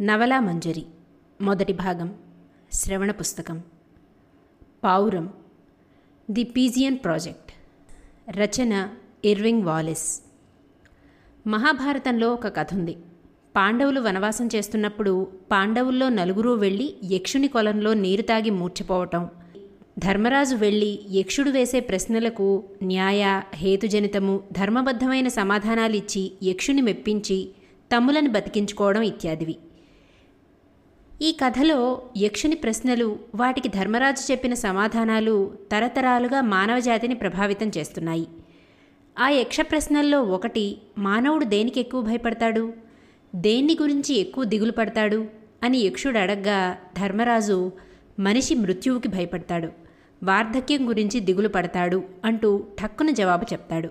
నవలా మంజరి. మొదటి భాగం. శ్రవణ పుస్తకం. పావురం. The pigeon project. Rachana Irving Wallace. మహాభారతంలో ఒక కథ ఉంది. పాండవులు వనవాసం చేస్తున్నప్పుడు పాండవుల్లో నలుగురు వెళ్ళి యక్షుని కొలంలో నీరు తాగి మూర్చిపోవటం ధర్మరాజు వెళ్ళి యక్షుడు వేసే ప్రశ్నలకు న్యాయ హేతుజనితము ధర్మబద్ధమైన సమాధానాలిచ్చి యక్షుని మెప్పించి తమ్ములను బతికించుకోవడం ఇత్యాదివి. ఈ కథలో యక్షుని ప్రశ్నలు వాటికి ధర్మరాజు చెప్పిన సమాధానాలు తరతరాలుగా మానవజాతిని ప్రభావితం చేస్తున్నాయి. ఆ యక్ష ప్రశ్నల్లో ఒకటి మానవుడు దేనికి ఎక్కువ భయపడతాడు? దేన్ని గురించి ఎక్కువ దిగులు పడతాడు? అని యక్షుడు అడగ్గా ధర్మరాజు మనిషి మృత్యువుకి భయపడతాడు వార్ధక్యం గురించి దిగులు పడతాడు అంటూ ఠక్కున జవాబు చెప్తాడు.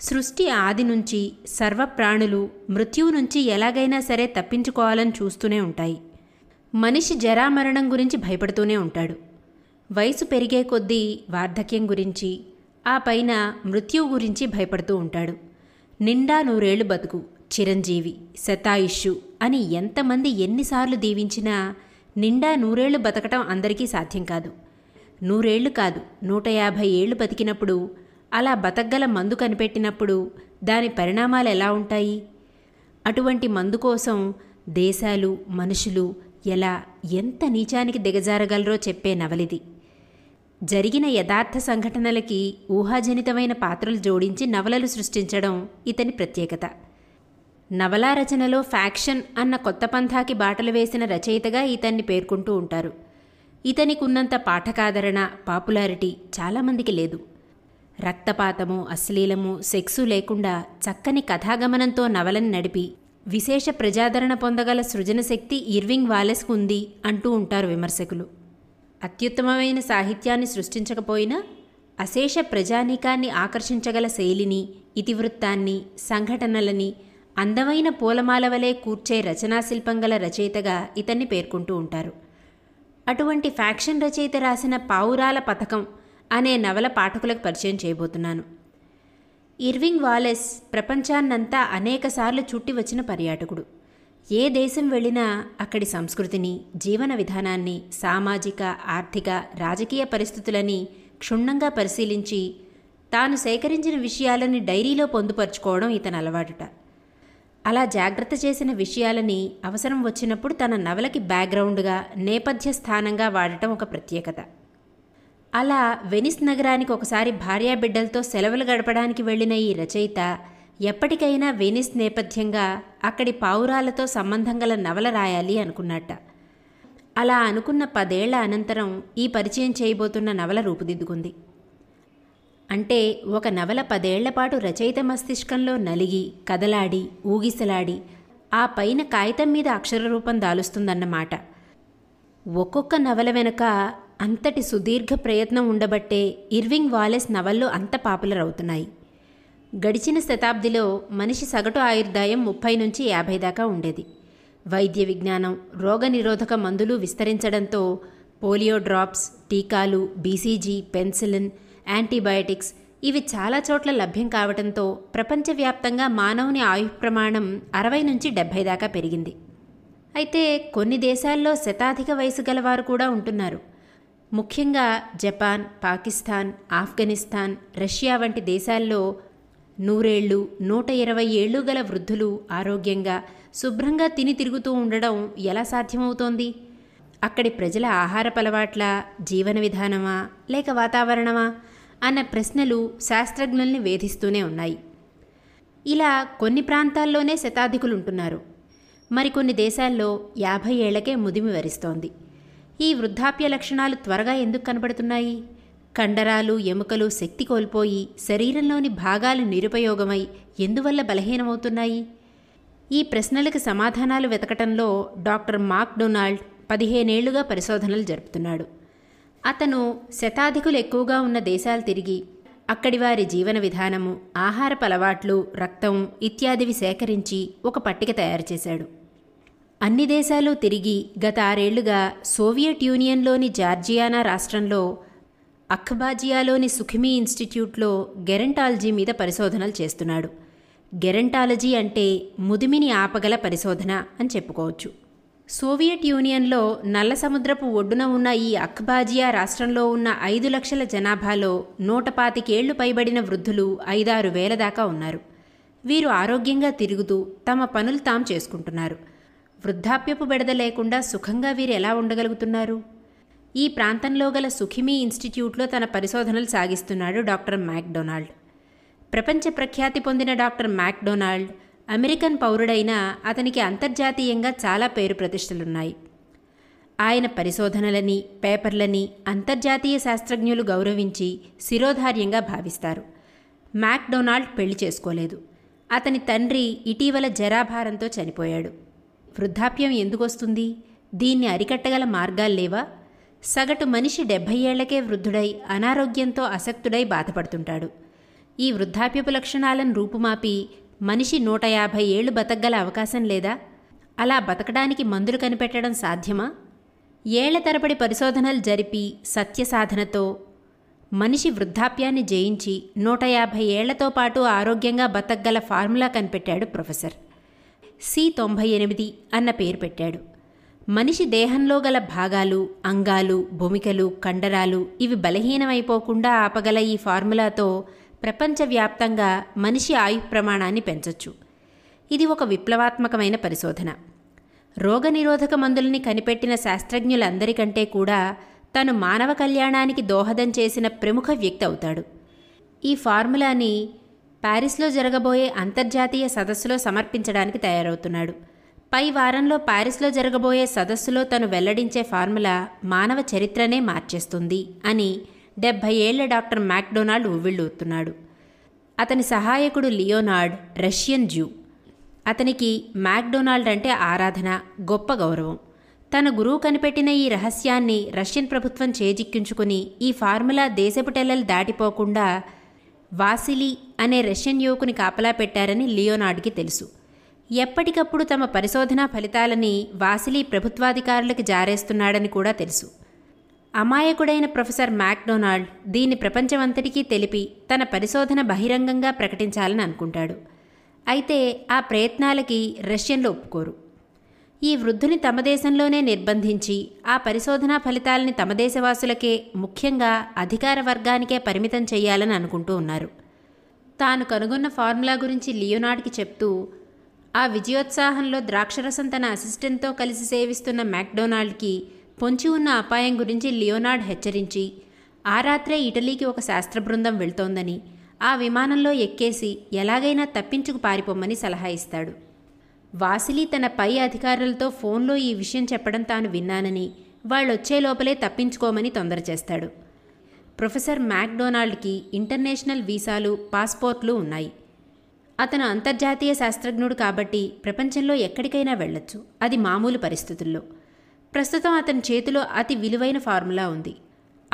సృష్టి ఆది నుంచి సర్వప్రాణులు మృత్యువు నుంచి ఎలాగైనా సరే తప్పించుకోవాలని చూస్తూనే ఉంటాయి. మనిషి జరామరణం గురించి భయపడుతూనే ఉంటాడు. వయసు పెరిగే కొద్దీ వార్ధక్యం గురించి ఆ పైన మృత్యువు గురించి భయపడుతూ ఉంటాడు. నిండా నూరేళ్ళు బతుకు చిరంజీవి శతాయుష్యు అని ఎంతమంది ఎన్నిసార్లు దీవించినా నిండా నూరేళ్ళు బతకటం అందరికీ సాధ్యం కాదు. నూరేళ్ళు కాదు నూట యాభై ఏళ్ళు బతికినప్పుడు అలా బతకగల మందు కనిపెట్టినప్పుడు దాని పరిణామాలు ఎలా ఉంటాయి? అటువంటి మందు కోసం దేశాలు మనుషులు ఎలా ఎంత నీచానికి దిగజారగలరో చెప్పే నవలిది. జరిగిన యథార్థ సంఘటనలకి ఊహాజనితమైన పాత్రలు జోడించి నవలలు సృష్టించడం ఇతని ప్రత్యేకత. నవలా రచనలో ఫ్యాక్షన్ అన్న కొత్త పంథాకి బాటలు వేసిన రచయితగా ఇతన్ని పేర్కొంటూ ఉంటారు. ఇతనికున్నంత పాఠకాదరణ పాపులారిటీ చాలామందికి లేదు. రక్తపాతము అశ్లీలము సెక్సు లేకుండా చక్కని కథాగమనంతో నవలని నడిపి విశేష ప్రజాదరణ పొందగల సృజన శక్తి ఇర్వింగ్ వాలెస్కు ఉంది అంటూ ఉంటారు విమర్శకులు. అత్యుత్తమమైన సాహిత్యాన్ని సృష్టించకపోయినా అశేష ప్రజానీకాన్ని ఆకర్షించగల శైలిని ఇతివృత్తాన్ని సంఘటనలని అందమైన పూలమాల వలె కూర్చే రచనాశిల్పం గల రచయితగా ఇతన్ని పేర్కొంటూ ఉంటారు. అటువంటి ఫ్యాక్షన్ రచయిత రాసిన పావురాల పథకం అనే నవల పాఠకులకు పరిచయం చేయబోతున్నాను. ఇర్వింగ్ వాలెస్ ప్రపంచాన్నంతా అనేకసార్లు చుట్టి వచ్చిన పర్యాటకుడు. ఏ దేశం వెళ్ళినా అక్కడి సంస్కృతిని జీవన విధానాన్ని సామాజిక ఆర్థిక రాజకీయ పరిస్థితులని క్షుణ్ణంగా పరిశీలించి తాను సేకరించిన విషయాలని డైరీలో పొందుపరుచుకోవడం ఇతని అలవాటుట. అలా జాగ్రత్త చేసిన విషయాలని అవసరం వచ్చినప్పుడు తన నవలకి బ్యాక్గ్రౌండ్గా నేపథ్య స్థానంగా వాడటం ఒక ప్రత్యేకత. అలా వెనిస్ నగరానికి ఒకసారి భార్యాబిడ్డలతో సెలవులు గడపడానికి వెళ్ళిన ఈ రచయిత ఎప్పటికైనా వెనిస్ నేపథ్యంగా అక్కడి పావురాలతో సంబంధం గల నవల రాయాలి అనుకున్నట్ట. అలా అనుకున్న పదేళ్ళ అనంతరం ఈ పరిచయం చేయబోతున్న నవల రూపుదిద్దుకుంది. అంటే ఒక నవల పదేళ్ళపాటు రచయిత మస్తిష్కంలో నలిగి కదలాడి ఊగిసలాడి ఆ పైన కాగితం మీద అక్షర రూపం దాలుస్తుందన్నమాట. ఒక్కొక్క నవల వెనుక అంతటి సుదీర్ఘ ప్రయత్నం ఉండబట్టే ఇర్వింగ్ వాలెస్ నవళ్ళు అంత పాపులర్ అవుతున్నాయి గడిచిన శతాబ్దిలో మనిషి సగటు ఆయుర్దాయం ముప్పై నుంచి యాభై దాకా ఉండేది. వైద్య విజ్ఞానం రోగనిరోధక మందులు విస్తరించడంతో పోలియో డ్రాప్స్ టీకాలు బీసీజీ పెన్సిలిన్ యాంటీబయాటిక్స్ ఇవి చాలా చోట్ల లభ్యం కావడంతో ప్రపంచవ్యాప్తంగా మానవుని ఆయు ప్రమాణం అరవై నుంచి డెబ్భై దాకా పెరిగింది. అయితే కొన్ని దేశాల్లో శతాధిక వయసు గలవారు కూడా ఉంటున్నారు. ముఖ్యంగా జపాన్ పాకిస్తాన్ ఆఫ్ఘనిస్తాన్ రష్యా వంటి దేశాల్లో నూరేళ్ళు నూట ఇరవై ఏళ్ళు గల వృద్ధులు ఆరోగ్యంగా శుభ్రంగా తిని తిరుగుతూ ఉండడం ఎలా సాధ్యమవుతోంది? అక్కడి ప్రజల ఆహారపలవాట్ల జీవన విధానమా లేక వాతావరణమా అన్న ప్రశ్నలు శాస్త్రజ్ఞుల్ని వేధిస్తూనే ఉన్నాయి. ఇలా కొన్ని ప్రాంతాల్లోనే శతాధికులుంటున్నారు. మరికొన్ని దేశాల్లో యాభై ఏళ్ళకే ముదిమి వరిస్తోంది. ఈ వృద్ధాప్య లక్షణాలు త్వరగా ఎందుకు కనబడుతున్నాయి? కండరాలు ఎముకలు శక్తి కోల్పోయి శరీరంలోని భాగాలు నిరుపయోగమై ఎందువల్ల బలహీనమవుతున్నాయి? ఈ ప్రశ్నలకు సమాధానాలు వెతకటంలో డాక్టర్ మార్క్ డొనాల్డ్ పదిహేనేళ్ళుగా పరిశోధనలు జరుపుతున్నాడు. అతను శతాధికులు ఎక్కువగా ఉన్న దేశాలు తిరిగి అక్కడి వారి జీవన విధానము ఆహారపు అలవాట్లు రక్తం ఇత్యాదివి సేకరించి ఒక పట్టిక తయారు చేశాడు. అన్ని దేశాలు తిరిగి గత ఆరేళ్ళుగా సోవియట్ యూనియన్లోని జార్జియానా రాష్ట్రంలో అఖ్బాజియాలోని సుఖిమీ ఇన్స్టిట్యూట్లో గెరంటాలజీ మీద పరిశోధనలు చేస్తున్నాడు. గెరంటాలజీ అంటే ముదిమిని ఆపగల పరిశోధన అని చెప్పుకోవచ్చు. సోవియట్ యూనియన్లో నల్ల సముద్రపు ఒడ్డున ఉన్న ఈ అఖ్బాజియా రాష్ట్రంలో ఉన్న ఐదు లక్షల జనాభాలో నూట పాతికేళ్ళు పైబడిన వృద్ధులు ఐదారు వేల దాకా ఉన్నారు. వీరు ఆరోగ్యంగా తిరుగుతూ తమ పనులు తాము చేసుకుంటున్నారు. వృద్ధాప్యపు బెడద లేకుండా సుఖంగా వీరు ఎలా ఉండగలుగుతున్నారు? ఈ ప్రాంతంలో గల సుఖిమీ ఇన్స్టిట్యూట్లో తన పరిశోధనలు సాగిస్తున్నాడు డాక్టర్ మ్యాక్డొనాల్డ్. ప్రపంచ ప్రఖ్యాతి పొందిన డాక్టర్ మ్యాక్డొనాల్డ్ అమెరికన్ పౌరుడైన అతనికి అంతర్జాతీయంగా చాలా పేరు ప్రతిష్టలున్నాయి. ఆయన పరిశోధనలని పేపర్లని అంతర్జాతీయ శాస్త్రజ్ఞులు గౌరవించి శిరోధార్యంగా భావిస్తారు. మ్యాక్డొనాల్డ్ పెళ్ళి చేసుకోలేదు. అతని తండ్రి ఇటీవల జరాభారంతో చనిపోయాడు. వృద్ధాప్యం ఎందుకొస్తుంది? దీన్ని అరికట్టగల మార్గాలు లేవా? సగటు మనిషి డెబ్భై ఏళ్ళకే వృద్ధుడై అనారోగ్యంతో అసక్తుడై బాధపడుతుంటాడు. ఈ వృద్ధాప్యపు లక్షణాలను రూపుమాపి మనిషి నూట యాభై ఏళ్ళు బతకగల అవకాశం లేదా? అలా బతకడానికి మందులు కనిపెట్టడం సాధ్యమా? ఏళ్ళ తరబడి పరిశోధనలు జరిపి సత్యసాధనతో మనిషి వృద్ధాప్యాన్ని జయించి నూట యాభై ఏళ్ళతో పాటు ఆరోగ్యంగా బతకగల ఫార్ములా కనిపెట్టాడు ప్రొఫెసర్. సి తొంభై ఎనిమిది అన్న పేరు పెట్టాడు. మనిషి దేహంలో గల భాగాలు అంగాలు భూమికలు కండరాలు ఇవి బలహీనమైపోకుండా ఆపగల ఈ ఫార్ములాతో ప్రపంచవ్యాప్తంగా మనిషి ఆయు ప్రమాణాన్ని పెంచొచ్చు. ఇది ఒక విప్లవాత్మకమైన పరిశోధన. రోగనిరోధక మందులని కనిపెట్టిన శాస్త్రజ్ఞులందరికంటే కూడా తను మానవ కళ్యాణానికి దోహదం చేసిన ప్రముఖ వ్యక్తి అవుతాడు. ఈ ఫార్ములాని ప్యారిస్లో జరగబోయే అంతర్జాతీయ సదస్సులో సమర్పించడానికి తయారవుతున్నాడు. పై వారంలో ప్యారిస్లో జరగబోయే సదస్సులో తను వెల్లడించే ఫార్ములా మానవ చరిత్రనే మార్చేస్తుంది అని డెబ్భై ఏళ్ళ డాక్టర్ మ్యాక్డొనాల్డ్ ఉవ్విళ్ళూతున్నాడు అతని సహాయకుడు లియోనార్డ్ రష్యన్ జ్యూ అతనికి మ్యాక్డొనాల్డ్ అంటే ఆరాధన గొప్ప గౌరవం. తన గురువు కనిపెట్టిన ఈ రహస్యాన్ని రష్యన్ ప్రభుత్వం చేజిక్కించుకుని ఈ ఫార్ములా దేశపుటెల్లలు దాటిపోకుండా వాసిలీ అనే రష్యన్ యువకుని కాపలా పెట్టారని లియోనార్డ్కి తెలుసు. ఎప్పటికప్పుడు తమ పరిశోధనా ఫలితాలని వాసిలీ ప్రభుత్వాధికారులకు జారేస్తున్నాడని కూడా తెలుసు. అమాయకుడైన ప్రొఫెసర్ మ్యాక్డొనాల్డ్ దీన్ని ప్రపంచమంతటికీ తెలిపి తన పరిశోధన బహిరంగంగా ప్రకటించాలని అనుకుంటాడు. అయితే ఆ ప్రయత్నాలకి రష్యన్లు ఒప్పుకోరు. ఈ వృద్ధుని తమ దేశంలోనే నిర్బంధించి ఆ పరిశోధనా ఫలితాలని తమ దేశవాసులకే ముఖ్యంగా అధికార వర్గానికే పరిమితం చేయాలని అనుకుంటూ ఉన్నారు. తాను కనుగొన్న ఫార్ములా గురించి లియోనార్డ్కి చెప్తూ ఆ విజయోత్సాహంలో ద్రాక్షరసం తన అసిస్టెంట్తో కలిసి సేవిస్తున్న మ్యాక్డొనాల్డ్కి పొంచి ఉన్న అపాయం గురించి లియోనార్డ్ హెచ్చరించి ఆ రాత్రే ఇటలీకి ఒక శాస్త్ర బృందం వెళ్తోందని ఆ విమానంలో ఎక్కేసి ఎలాగైనా తప్పించుకు పారిపోమ్మని సలహా ఇస్తాడు. వాసిలి తన పై అధికారులతో ఫోన్లో ఈ విషయం చెప్పడం తాను విన్నానని వాళ్ళొచ్చే లోపలే తప్పించుకోమని తొందర చేస్తాడు. ప్రొఫెసర్ మ్యాక్డొనాల్డ్కి ఇంటర్నేషనల్ వీసాలు పాస్పోర్ట్లు ఉన్నాయి. అతను అంతర్జాతీయ శాస్త్రజ్ఞుడు కాబట్టి ప్రపంచంలో ఎక్కడికైనా వెళ్ళొచ్చు. అది మామూలు పరిస్థితుల్లో. ప్రస్తుతం అతని చేతిలో అతి విలువైన ఫార్ములా ఉంది.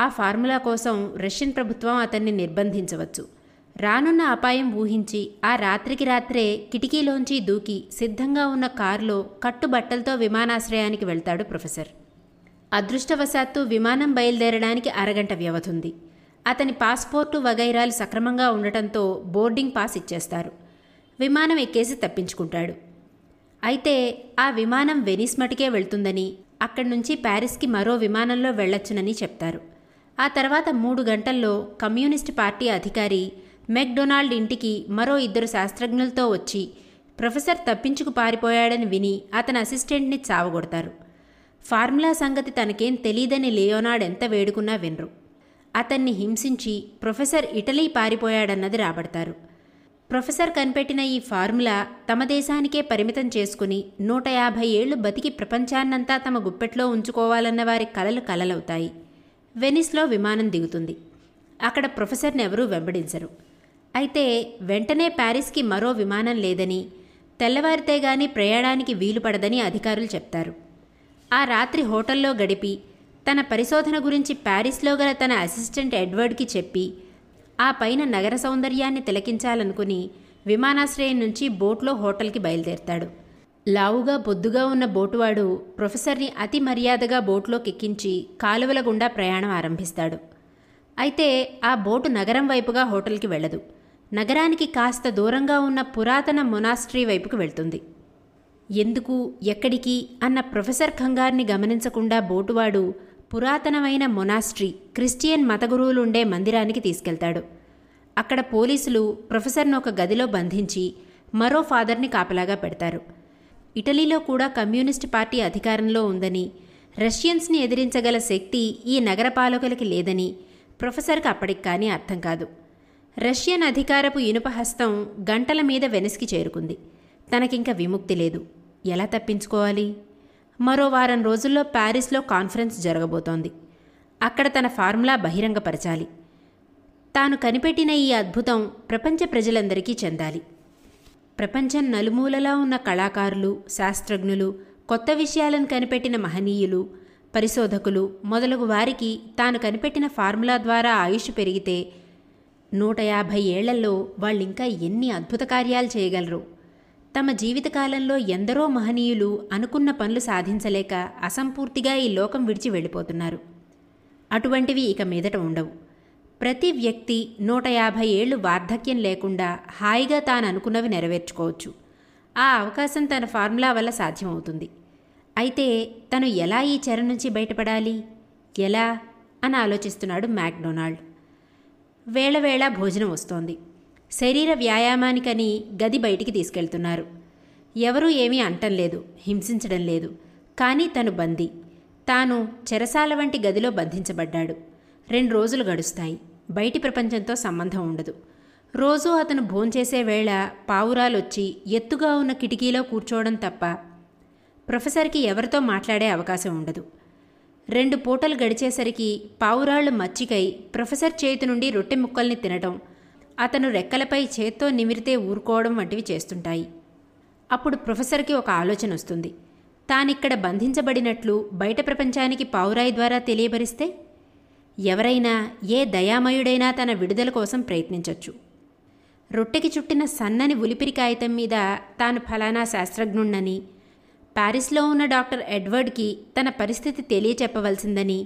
ఆ ఫార్ములా కోసం రష్యన్ ప్రభుత్వం అతన్ని నిర్బంధించవచ్చు. రానున్న అపాయం ఊహించి ఆ రాత్రికి రాత్రే కిటికీలోంచి దూకి సిద్ధంగా ఉన్న కారులో కట్టుబట్టలతో విమానాశ్రయానికి వెళ్తాడు ప్రొఫెసర్. అదృష్టవశాత్తు విమానం బయలుదేరడానికి అరగంట వ్యవధుంది. అతని పాస్పోర్టు వగైరాలు సక్రమంగా ఉండటంతో బోర్డింగ్ పాస్ ఇచ్చేస్తారు. విమానం ఎక్కేసి తప్పించుకుంటాడు. అయితే ఆ విమానం వెనిస్ మటుకే వెళ్తుందని అక్కడి నుంచి ప్యారిస్కి మరో విమానంలో వెళ్ళొచ్చునని చెప్తారు. ఆ తర్వాత మూడు గంటల్లో కమ్యూనిస్ట్ పార్టీ అధికారి మెక్డొనాల్డ్ ఇంటికి మరో ఇద్దరు శాస్త్రజ్ఞులతో వచ్చి ప్రొఫెసర్ తప్పించుకు పారిపోయాడని విని అతని అసిస్టెంట్ని చావగొడతారు. ఫార్ములా సంగతి తనకేం తెలియదని లియోనార్డ్ ఎంత వేడుకున్నా వినరు. అతన్ని హింసించి ప్రొఫెసర్ ఇటలీ పారిపోయాడన్నది రాబడతారు. ప్రొఫెసర్ కనిపెట్టిన ఈ ఫార్ములా తమ దేశానికే పరిమితం చేసుకుని నూట యాభై ఏళ్ళు బతికి ప్రపంచాన్నంతా తమ గుప్పెట్లో ఉంచుకోవాలన్న వారి కలలు కలలవుతాయి. వెనిస్లో విమానం దిగుతుంది. అక్కడ ప్రొఫెసర్ని ఎవరూ వెంబడించరు. అయితే వెంటనే ప్యారిస్కి మరో విమానం లేదని తెల్లవారితే గాని ప్రయాణానికి వీలు పడదని అధికారులు చెప్తారు. ఆ రాత్రి హోటల్లో గడిపి తన పరిశోధన గురించి ప్యారిస్లో గల తన అసిస్టెంట్ ఎడ్వర్డ్కి చెప్పి ఆ పైన నగర సౌందర్యాన్ని తిలకించాలనుకుని విమానాశ్రయం నుంచి బోట్లో హోటల్కి బయలుదేరతాడు. లావుగా బొద్దుగా ఉన్న బోటువాడు ప్రొఫెసర్ని అతి మర్యాదగా బోట్లోకి ఎక్కించి కాలువల గుండా ప్రయాణం ఆరంభిస్తాడు. అయితే ఆ బోటు నగరం వైపుగా హోటల్కి వెళ్ళదు. నగరానికి కాస్త దూరంగా ఉన్న పురాతన మొనాస్ట్రీ వైపుకు వెళ్తుంది. ఎందుకు ఎక్కడికి అన్న ప్రొఫెసర్ ఖంగార్ని గమనించకుండా బోటువాడు పురాతనమైన మొనాస్ట్రీ క్రిస్టియన్ మతగురువులుండే మందిరానికి తీసుకెళ్తాడు. అక్కడ పోలీసులు ప్రొఫెసర్ను ఒక గదిలో బంధించి మరో ఫాదర్ని కాపలాగా పెడతారు. ఇటలీలో కూడా కమ్యూనిస్ట్ పార్టీ అధికారంలో ఉందని రష్యన్స్ని ఎదిరించగల శక్తి ఈ నగరపాలకులకి లేదని ప్రొఫెసర్కి అప్పటికి కానీ అర్థం కాదు. రష్యన్ అధికారపు ఇనుప హస్తం గంటల మీద వెనస్కి చేరుకుంది. తనకింక విముక్తి లేదు. ఎలా తప్పించుకోవాలి? మరో వారం రోజుల్లో ప్యారిస్లో కాన్ఫరెన్స్ జరగబోతోంది. అక్కడ తన ఫార్ములా బహిరంగపరచాలి. తాను కనిపెట్టిన ఈ అద్భుతం ప్రపంచ ప్రజలందరికీ చెందాలి. ప్రపంచం నలుమూలలా ఉన్న కళాకారులు శాస్త్రజ్ఞులు కొత్త విషయాలను కనిపెట్టిన మహనీయులు పరిశోధకులు మొదలగు వారికి తాను కనిపెట్టిన ఫార్ములా ద్వారా ఆయుష్ పెరిగితే నూట యాభై ఏళ్ళలో వాళ్ళింకా ఎన్ని అద్భుత కార్యాలు చేయగలరు? తమ జీవితకాలంలో ఎందరో మహనీయులు అనుకున్న పనులు సాధించలేక అసంపూర్తిగా ఈ లోకం విడిచి వెళ్ళిపోతున్నారు. అటువంటివి ఇక మీదట ఉండవు. ప్రతి వ్యక్తి నూట యాభై ఏళ్ళు వార్ధక్యం లేకుండా హాయిగా తాను అనుకున్నవి నెరవేర్చుకోవచ్చు. ఆ అవకాశం తన ఫార్ములా వల్ల సాధ్యమవుతుంది. అయితే తను ఎలా ఈ చెర నుంచి బయటపడాలి? ఎలా? అని ఆలోచిస్తున్నాడు మ్యాక్డొనాల్డ్. వేళవేళ భోజనం వస్తోంది. శరీర వ్యాయామానికని గది బయటికి తీసుకెళ్తున్నారు. ఎవరూ ఏమీ అంటం లేదు హింసించడం లేదు. కానీ తను బందీ. తాను చెరసాల వంటి గదిలో బంధించబడ్డాడు. రెండు రోజులు గడుస్తాయి. బయటి ప్రపంచంతో సంబంధం ఉండదు. రోజూ అతను భోంచేసే వేళ పావురాలొచ్చి ఎత్తుగా ఉన్న కిటికీలో కూర్చోవడం తప్ప ప్రొఫెసర్కి ఎవరితో మాట్లాడే అవకాశం ఉండదు. రెండు పూటలు గడిచేసరికి పావురాళ్ళు మచ్చికై ప్రొఫెసర్ చేతి నుండి రొట్టె ముక్కల్ని తినటం అతను రెక్కలపై చేత్తో నిమిరితే ఊరుకోవడం వంటివి చేస్తుంటాయి. అప్పుడు ప్రొఫెసర్కి ఒక ఆలోచన వస్తుంది. తానిక్కడ బంధించబడినట్లు బయట ప్రపంచానికి పావురాయి ద్వారా తెలియబరిస్తే? ఎవరైనా ఏ దయామయుడైనా తన విడుదల కోసం ప్రయత్నించవచ్చు రొట్టెకి చుట్టిన సన్నని ఉలిపిరి కాగితం మీద తాను ఫలానా శాస్త్రజ్ఞుణ్ణని ప్యారిస్లో ఉన్న డాక్టర్ ఎడ్వర్డ్కి తన పరిస్థితి తెలియచెప్పవలసిందని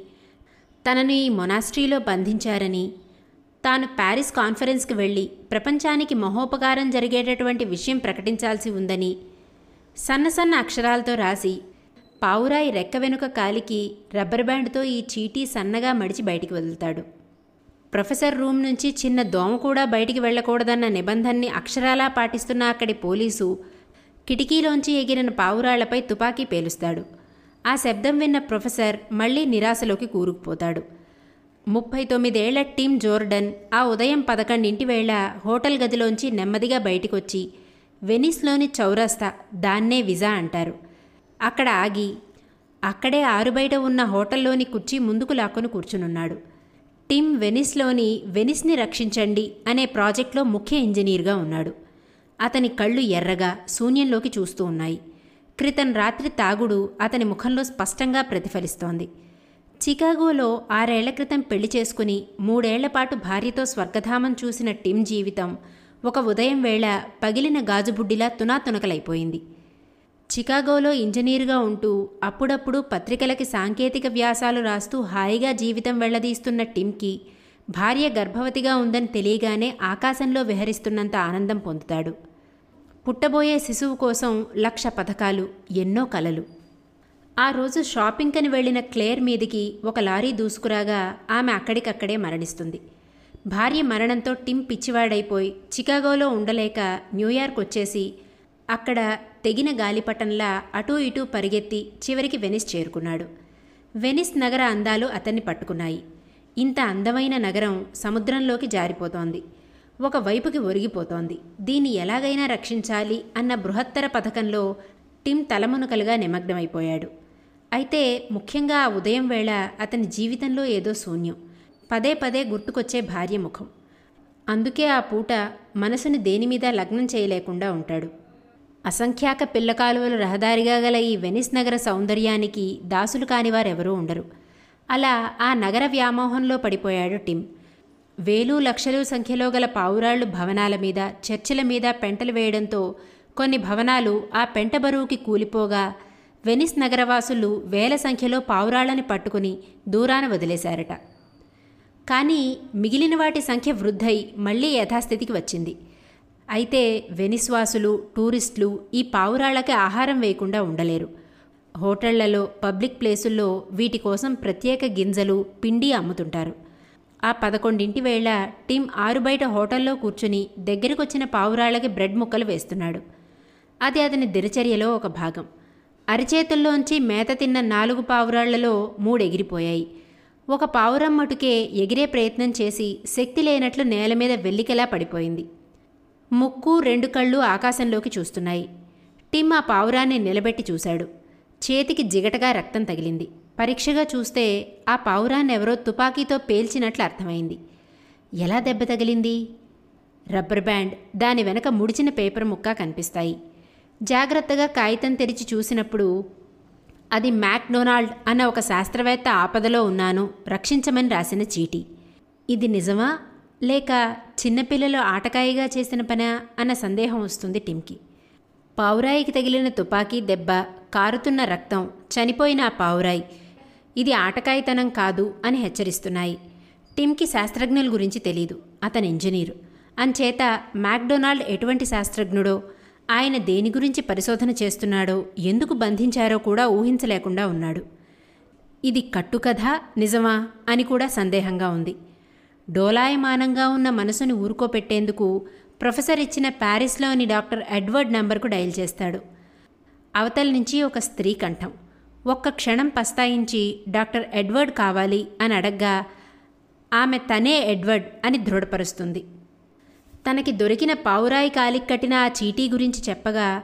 తనను ఈ మొనాస్ట్రీలో బంధించారని తాను ప్యారిస్ కాన్ఫరెన్స్కి వెళ్ళి ప్రపంచానికి మహోపకారం జరిగేటటువంటి విషయం ప్రకటించాల్సి ఉందని సన్న సన్న అక్షరాలతో రాసి పావురాయి రెక్క వెనుక కాలికి రబ్బర్ బ్యాండ్తో ఈ చీటీ సన్నగా మడిచి బయటికి వదులుతాడు. ప్రొఫెసర్ రూమ్ నుంచి చిన్న దోమ కూడా బయటికి వెళ్ళకూడదన్న నిబంధనని అక్షరాలా పాటిస్తున్న అక్కడి పోలీసు కిటికీలోంచి ఎగిరిన పావురాళ్ళపై తుపాకీ పేలుస్తాడు. ఆ శబ్దం విన్న ప్రొఫెసర్ మళ్ళీ నిరాశలోకి కూరుకుపోతాడు. ముప్పై తొమ్మిదేళ్ళ టీమ్ జోర్డన్ ఆ ఉదయం పదకొండింటి వేళ హోటల్ గదిలోంచి నెమ్మదిగా బయటికొచ్చి వెనిస్లోని చౌరస్తా దాన్నే విజా అంటారు. అక్కడ ఆగి అక్కడే ఆరుబయట ఉన్న హోటల్లోని కుర్చీ ముందుకు లాక్కొని కూర్చునున్నాడు. టిమ్ వెనిస్లోని వెనిస్ని రక్షించండి అనే ప్రాజెక్ట్లో ముఖ్య ఇంజనీర్గా ఉన్నాడు. అతని కళ్ళు ఎర్రగా శూన్యంలోకి చూస్తూ ఉన్నాయి. క్రితం రాత్రి తాగుడు అతని ముఖంలో స్పష్టంగా ప్రతిఫలిస్తోంది. చికాగోలో ఆరేళ్ళ క్రితం పెళ్ళి చేసుకుని మూడేళ్ళపాటు భార్యతో స్వర్గధామం చూసిన టిమ్ జీవితం ఒక ఉదయం వేళ పగిలిన గాజుబుడ్డిలా తునాతునకలైపోయింది. చికాగోలో ఇంజనీరుగా ఉంటూ అప్పుడప్పుడు పత్రికలకి సాంకేతిక వ్యాసాలు రాస్తూ హాయిగా జీవితం వెళ్ళదీస్తున్న టిమ్కి భార్య గర్భవతిగా ఉందని తెలియగానే ఆకాశంలో విహరిస్తున్నంత ఆనందం పొందుతాడు. పుట్టబోయే శిశువు కోసం లక్ష పథకాలు ఎన్నో కలలు. ఆ రోజు షాపింగ్కని వెళ్ళిన క్లేర్ మీదికి ఒక లారీ దూసుకురాగా ఆమె అక్కడికక్కడే మరణిస్తుంది. భార్య మరణంతో టిమ్ పిచ్చివాడైపోయి చికాగోలో ఉండలేక న్యూయార్క్ వచ్చేసి అక్కడ తెగిన గాలిపటంలా అటూ ఇటూ పరిగెత్తి చివరికి వెనిస్ చేరుకున్నాడు. వెనిస్ నగర అందాలు అతన్ని పట్టుకున్నాయి. ఇంత అందమైన నగరం సముద్రంలోకి జారిపోతోంది. ఒక వైపుకి ఒరిగిపోతోంది. దీన్ని ఎలాగైనా రక్షించాలి అన్న బృహత్తర పథకంలో టిమ్ తలమునకలుగా నిమగ్నమైపోయాడు. అయితే ముఖ్యంగా ఆ ఉదయం వేళ అతని జీవితంలో ఏదో శూన్యం. పదే పదే గుర్తుకొచ్చే భార్య ముఖం. అందుకే ఆ పూట మనసుని దేనిమీద లగ్నం చేయలేకుండా ఉంటాడు. అసంఖ్యాక పిల్లకాలువలు రహదారిగా గల ఈ వెనిస్ నగర సౌందర్యానికి దాసులు కానివారెవరూ ఉండరు. అలా ఆ నగర వ్యామోహంలో పడిపోయాడు టిమ్. వేలు లక్షలు సంఖ్యలో గల పావురాళ్ళు భవనాల మీద చర్చిల మీద పెంటలు వేయడంతో కొన్ని భవనాలు ఆ పెంట బరువుకి కూలిపోగా వెనిస్ నగరవాసులు వేల సంఖ్యలో పావురాళ్ళని పట్టుకుని దూరాన వదిలేశారట. కానీ మిగిలిన వాటి సంఖ్య వృద్ధై మళ్ళీ యథాస్థితికి వచ్చింది. అయితే వెనిస్వాసులు టూరిస్టులు ఈ పావురాళ్ళకి ఆహారం వేయకుండా ఉండలేరు. హోటళ్ళలో పబ్లిక్ ప్లేసుల్లో వీటి కోసం ప్రత్యేక గింజలు పిండి అమ్ముతుంటారు. ఆ పదకొండింటి వేళ టీం ఆరు బయట హోటల్లో కూర్చుని దగ్గరికొచ్చిన పావురాళ్ళకి బ్రెడ్ ముక్కలు వేస్తున్నాడు. అది అతని దినచర్యలో ఒక భాగం. అరిచేతుల్లోంచి మేత తిన్న నాలుగు పావురాళ్ళలో మూడు ఎగిరిపోయాయి ఒక పావురం మటుకే ఎగిరే ప్రయత్నం చేసి శక్తి లేనట్లు నేల మీద వెల్లికెలా పడిపోయింది. ముక్కు రెండు కళ్ళు ఆకాశంలోకి చూస్తున్నాయి. టిమ్ ఆ పావురాన్ని నిలబెట్టి చూశాడు. చేతికి జిగటగా రక్తం తగిలింది. పరీక్షగా చూస్తే ఆ పావురాన్ని ఎవరో తుపాకీతో పేల్చినట్లు అర్థమైంది. ఎలా దెబ్బ తగిలింది? రబ్బర్ బ్యాండ్ దాని వెనక ముడిచిన పేపర్ ముక్క కనిపిస్తాయి. జాగ్రత్తగా కాగితం తెరిచి చూసినప్పుడు అది మ్యాక్డొనాల్డ్ అన్న ఒక శాస్త్రవేత్త ఆపదలో ఉన్నాను రక్షించమని రాసిన చీటీ. ఇది నిజమా? లేక చిన్నపిల్లలు ఆటకాయిగా చేసిన పనా? అన్న సందేహం వస్తుంది టిమ్కి. పావురాయికి తగిలిన తుపాకీ దెబ్బ కారుతున్న రక్తం చనిపోయిన ఆ పావురాయి ఇది ఆటకాయితనం కాదు అని హెచ్చరిస్తున్నాయి. టిమ్కి శాస్త్రజ్ఞుల గురించి తెలీదు. అతను ఇంజనీరు. అంచేత మ్యాక్డొనాల్డ్ ఎటువంటి శాస్త్రజ్ఞుడో ఆయన దేని గురించి పరిశోధన చేస్తున్నాడో ఎందుకు బంధించారో కూడా ఊహించలేకుండా ఉన్నాడు. ఇది కట్టుకథ నిజమా అని కూడా సందేహంగా ఉంది. డోలాయమానంగా ఉన్న మనసుని ఊరుకోపెట్టేందుకు ప్రొఫెసర్ ఇచ్చిన ప్యారిస్లోని డాక్టర్ ఎడ్వర్డ్ నంబర్కు డయల్ చేస్తాడు. అవతల నుంచి ఒక స్త్రీ కంఠం. ఒక్క క్షణం పస్తాయించి డాక్టర్ ఎడ్వర్డ్ కావాలి అని అడగ్గా ఆమె తనే ఎడ్వర్డ్ అని దృఢపరుస్తుంది. తనకి దొరికిన పావురాయి కాలికి కట్టిన ఆ చీటీ గురించి చెప్పగా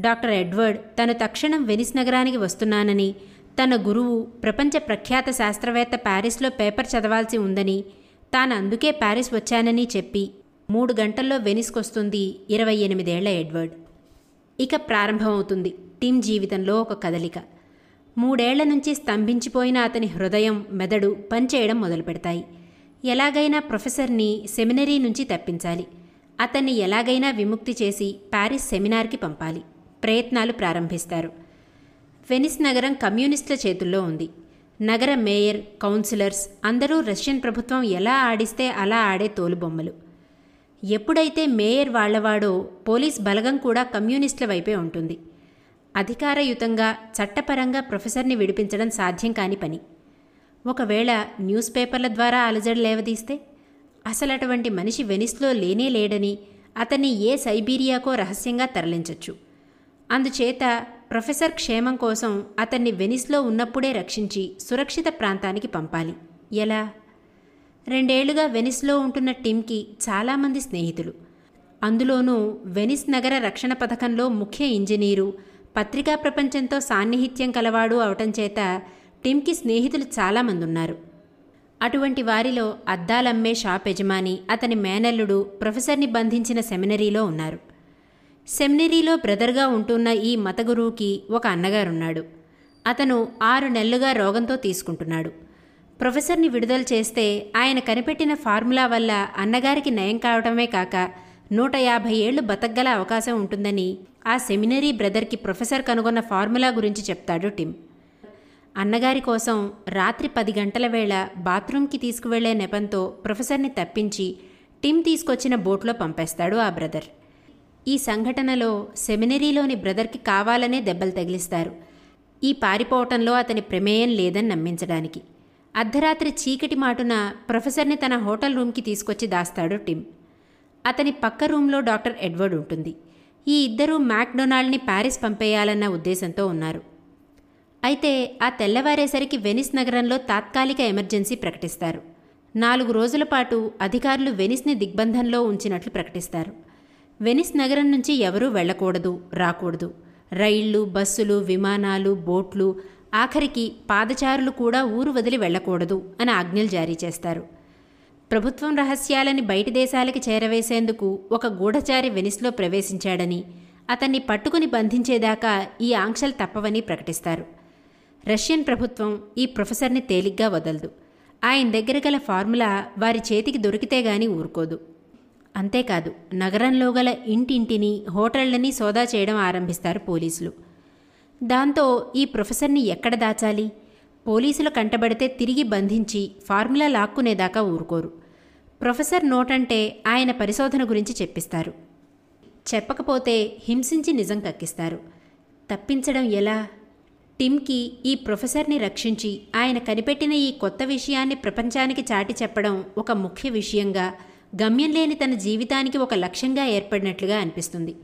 డాక్టర్ ఎడ్వర్డ్ తను తక్షణం వెనిస్ నగరానికి వస్తున్నానని తన గురువు ప్రపంచ ప్రఖ్యాత శాస్త్రవేత్త ప్యారిస్లో పేపర్ చదవాల్సి ఉందని తాను అందుకే ప్యారిస్ వచ్చానని చెప్పి మూడు గంటల్లో వెనిస్కొస్తుంది ఇరవై ఎనిమిదేళ్ళ ఎడ్వర్డ్. ఇక ప్రారంభమవుతుంది టీమ్ జీవితంలో ఒక కదలిక. మూడేళ్ళ నుంచి స్తంభించిపోయిన అతని హృదయం మెదడు పనిచేయడం మొదలుపెడతాయి. ఎలాగైనా ప్రొఫెసర్ని సెమినరీ నుంచి తప్పించాలి. అతన్ని ఎలాగైనా విముక్తి చేసి ప్యారిస్ సెమినార్కి పంపాలి. ప్రయత్నాలు ప్రారంభిస్తారు. వెనిస్ నగరం కమ్యూనిస్టుల చేతుల్లో ఉంది. నగర మేయర్ కౌన్సిలర్స్ అందరూ రష్యన్ ప్రభుత్వం ఎలా ఆడిస్తే అలా ఆడే తోలుబొమ్మలు. ఎప్పుడైతే మేయర్ వాళ్ళవాడో పోలీస్ బలగం కూడా కమ్యూనిస్టుల వైపే ఉంటుంది. అధికారయుతంగా చట్టపరంగా ప్రొఫెసర్ని విడిపించడం సాధ్యం కాని పని. ఒకవేళ న్యూస్ పేపర్ల ద్వారా అలజడి లేవదీస్తే? అసలు అటువంటి మనిషి వెనిస్లో లేనే లేడని అతన్ని ఏ సైబీరియాకో రహస్యంగా తరలించొచ్చు. అందుచేత ప్రొఫెసర్ క్షేమం కోసం అతన్ని వెనిస్లో ఉన్నప్పుడే రక్షించి సురక్షిత ప్రాంతానికి పంపాలి. ఎలా? రెండేళ్ళుగా వెనిస్లో ఉంటున్న టిమ్కి చాలామంది స్నేహితులు. అందులోనూ వెనిస్ నగర రక్షణ పథకంలో ముఖ్య ఇంజనీరు పత్రికా ప్రపంచంతో సాన్నిహిత్యం కలవాడు అవటం చేత టిమ్కి స్నేహితులు చాలామంది ఉన్నారు అటువంటి వారిలో అద్దాలమ్మే షాప్ యజమాని అతని మేనల్లుడు ప్రొఫెసర్ని బంధించిన సెమినరీలో ఉన్నారు. సెమినరీలో బ్రదర్గా ఉంటున్న ఈ మత గురువుకి ఒక అన్నగారున్నాడు. అతను ఆరు నెలలుగా రోగంతో తీసుకుంటున్నాడు. ప్రొఫెసర్ని విడుదల చేస్తే ఆయన కనిపెట్టిన ఫార్ములా వల్ల అన్నగారికి నయం కావటమే కాక నూట యాభై ఏళ్ళు బతకగల అవకాశం ఉంటుందని ఆ సెమినరీ బ్రదర్కి ప్రొఫెసర్ కనుగొన్న ఫార్ములా గురించి చెప్తాడు టిమ్. అన్నగారి కోసం రాత్రి పది గంటల వేళ బాత్రూంకి తీసుకువెళ్ళే నెపంతో ప్రొఫెసర్ని తప్పించి టిమ్ తీసుకొచ్చిన బోట్లో పంపేస్తాడు ఆ బ్రదర్. ఈ సంఘటనలో సెమినరీలోని బ్రదర్కి కావాలనే దెబ్బలు తగిలిస్తారు. ఈ పారిపోవటంలో అతని ప్రమేయం లేదని నమ్మించడానికి. అర్ధరాత్రి చీకటి మాటున ప్రొఫెసర్ని తన హోటల్ రూమ్కి తీసుకొచ్చి దాస్తాడు టిమ్. అతని పక్క రూమ్లో డాక్టర్ ఎడ్వర్డ్ ఉంటుంది. ఈ ఇద్దరూ మ్యాక్డొనాల్డ్ని ప్యారిస్ పంపేయాలన్న ఉద్దేశంతో ఉన్నారు. అయితే ఆ తెల్లవారేసరికి వెనిస్ నగరంలో తాత్కాలిక ఎమర్జెన్సీ ప్రకటిస్తారు. నాలుగు రోజుల పాటు అధికారులు వెనిస్ని దిగ్బంధంలో ఉంచినట్లు ప్రకటిస్తారు. వెనిస్ నగరం నుంచి ఎవరూ వెళ్ళకూడదు రాకూడదు. రైళ్ళు బస్సులు విమానాలు బోట్లు ఆఖరికి పాదచారులు కూడా ఊరు వదిలి వెళ్ళకూడదు అని ఆజ్ఞలు జారీ చేస్తారు. ప్రభుత్వం రహస్యాలని బయటి దేశాలకి చేరవేసేందుకు ఒక గూఢచారి వెనిస్లో ప్రవేశించాడని అతన్ని పట్టుకుని బంధించేదాకా ఈ ఆంక్షలు తప్పవని ప్రకటిస్తారు. రష్యన్ ప్రభుత్వం ఈ ప్రొఫెసర్ని తేలిగ్గా వదలదు. ఆయన దగ్గర గల ఫార్ములా వారి చేతికి దొరికితే గాని ఊరుకోదు. అంతేకాదు నగరంలో గల ఇంటింటిని హోటళ్ళని సోదా చేయడం ఆరంభిస్తారు పోలీసులు. దాంతో ఈ ప్రొఫెసర్ని ఎక్కడ దాచాలి? పోలీసులు కంటబడితే తిరిగి బంధించి ఫార్ములా లాక్కునేదాకా ఊరుకోరు. ప్రొఫెసర్ నోటంటే ఆయన పరిశోధన గురించి చెప్పిస్తారు. చెప్పకపోతే హింసించి నిజం కక్కిస్తారు. తప్పించడం ఎలా? టిమ్కి ఈ ప్రొఫెసర్ని రక్షించి ఆయన కనిపెట్టిన ఈ కొత్త విషయాన్ని ప్రపంచానికి చాటి చెప్పడం ఒక ముఖ్య విషయంగా గమ్యం లేని తన జీవితానికి ఒక లక్ష్యంగా ఏర్పడినట్లుగా అనిపిస్తుంది.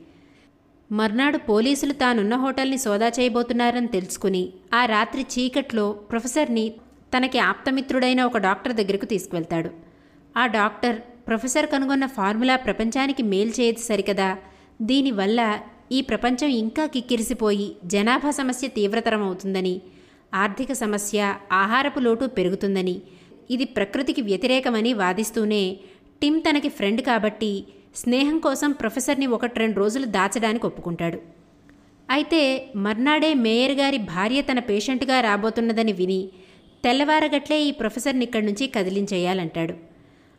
మర్నాడు పోలీసులు తానున్న హోటల్ని సోదా చేయబోతున్నారని తెలుసుకుని ఆ రాత్రి చీకట్లో ప్రొఫెసర్ని తనకి ఆప్తమిత్రుడైన ఒక డాక్టర్ దగ్గరకు తీసుకువెళ్తాడు. ఆ డాక్టర్ ప్రొఫెసర్ కనుగొన్న ఫార్ములా ప్రపంచానికి మేలు చేయదు సరికదా? దీనివల్ల ఈ ప్రపంచం ఇంకా కిక్కిరిసిపోయి జనాభా సమస్య తీవ్రతరం అవుతుందని ఆర్థిక సమస్య ఆహారపు లోటు పెరుగుతుందని ఇది ప్రకృతికి వ్యతిరేకమని వాదిస్తూనే టిమ్ తనకి ఫ్రెండ్ కాబట్టి స్నేహం కోసం ప్రొఫెసర్ని ఒకటి రెండు రోజులు దాచడానికి ఒప్పుకుంటాడు. అయితే మర్నాడే మేయర్ గారి భార్య తన పేషెంట్గా రాబోతున్నదని విని తెల్లవారగట్లే ఈ ప్రొఫెసర్ని ఇక్కడి నుంచి కదిలించేయాలంటాడు.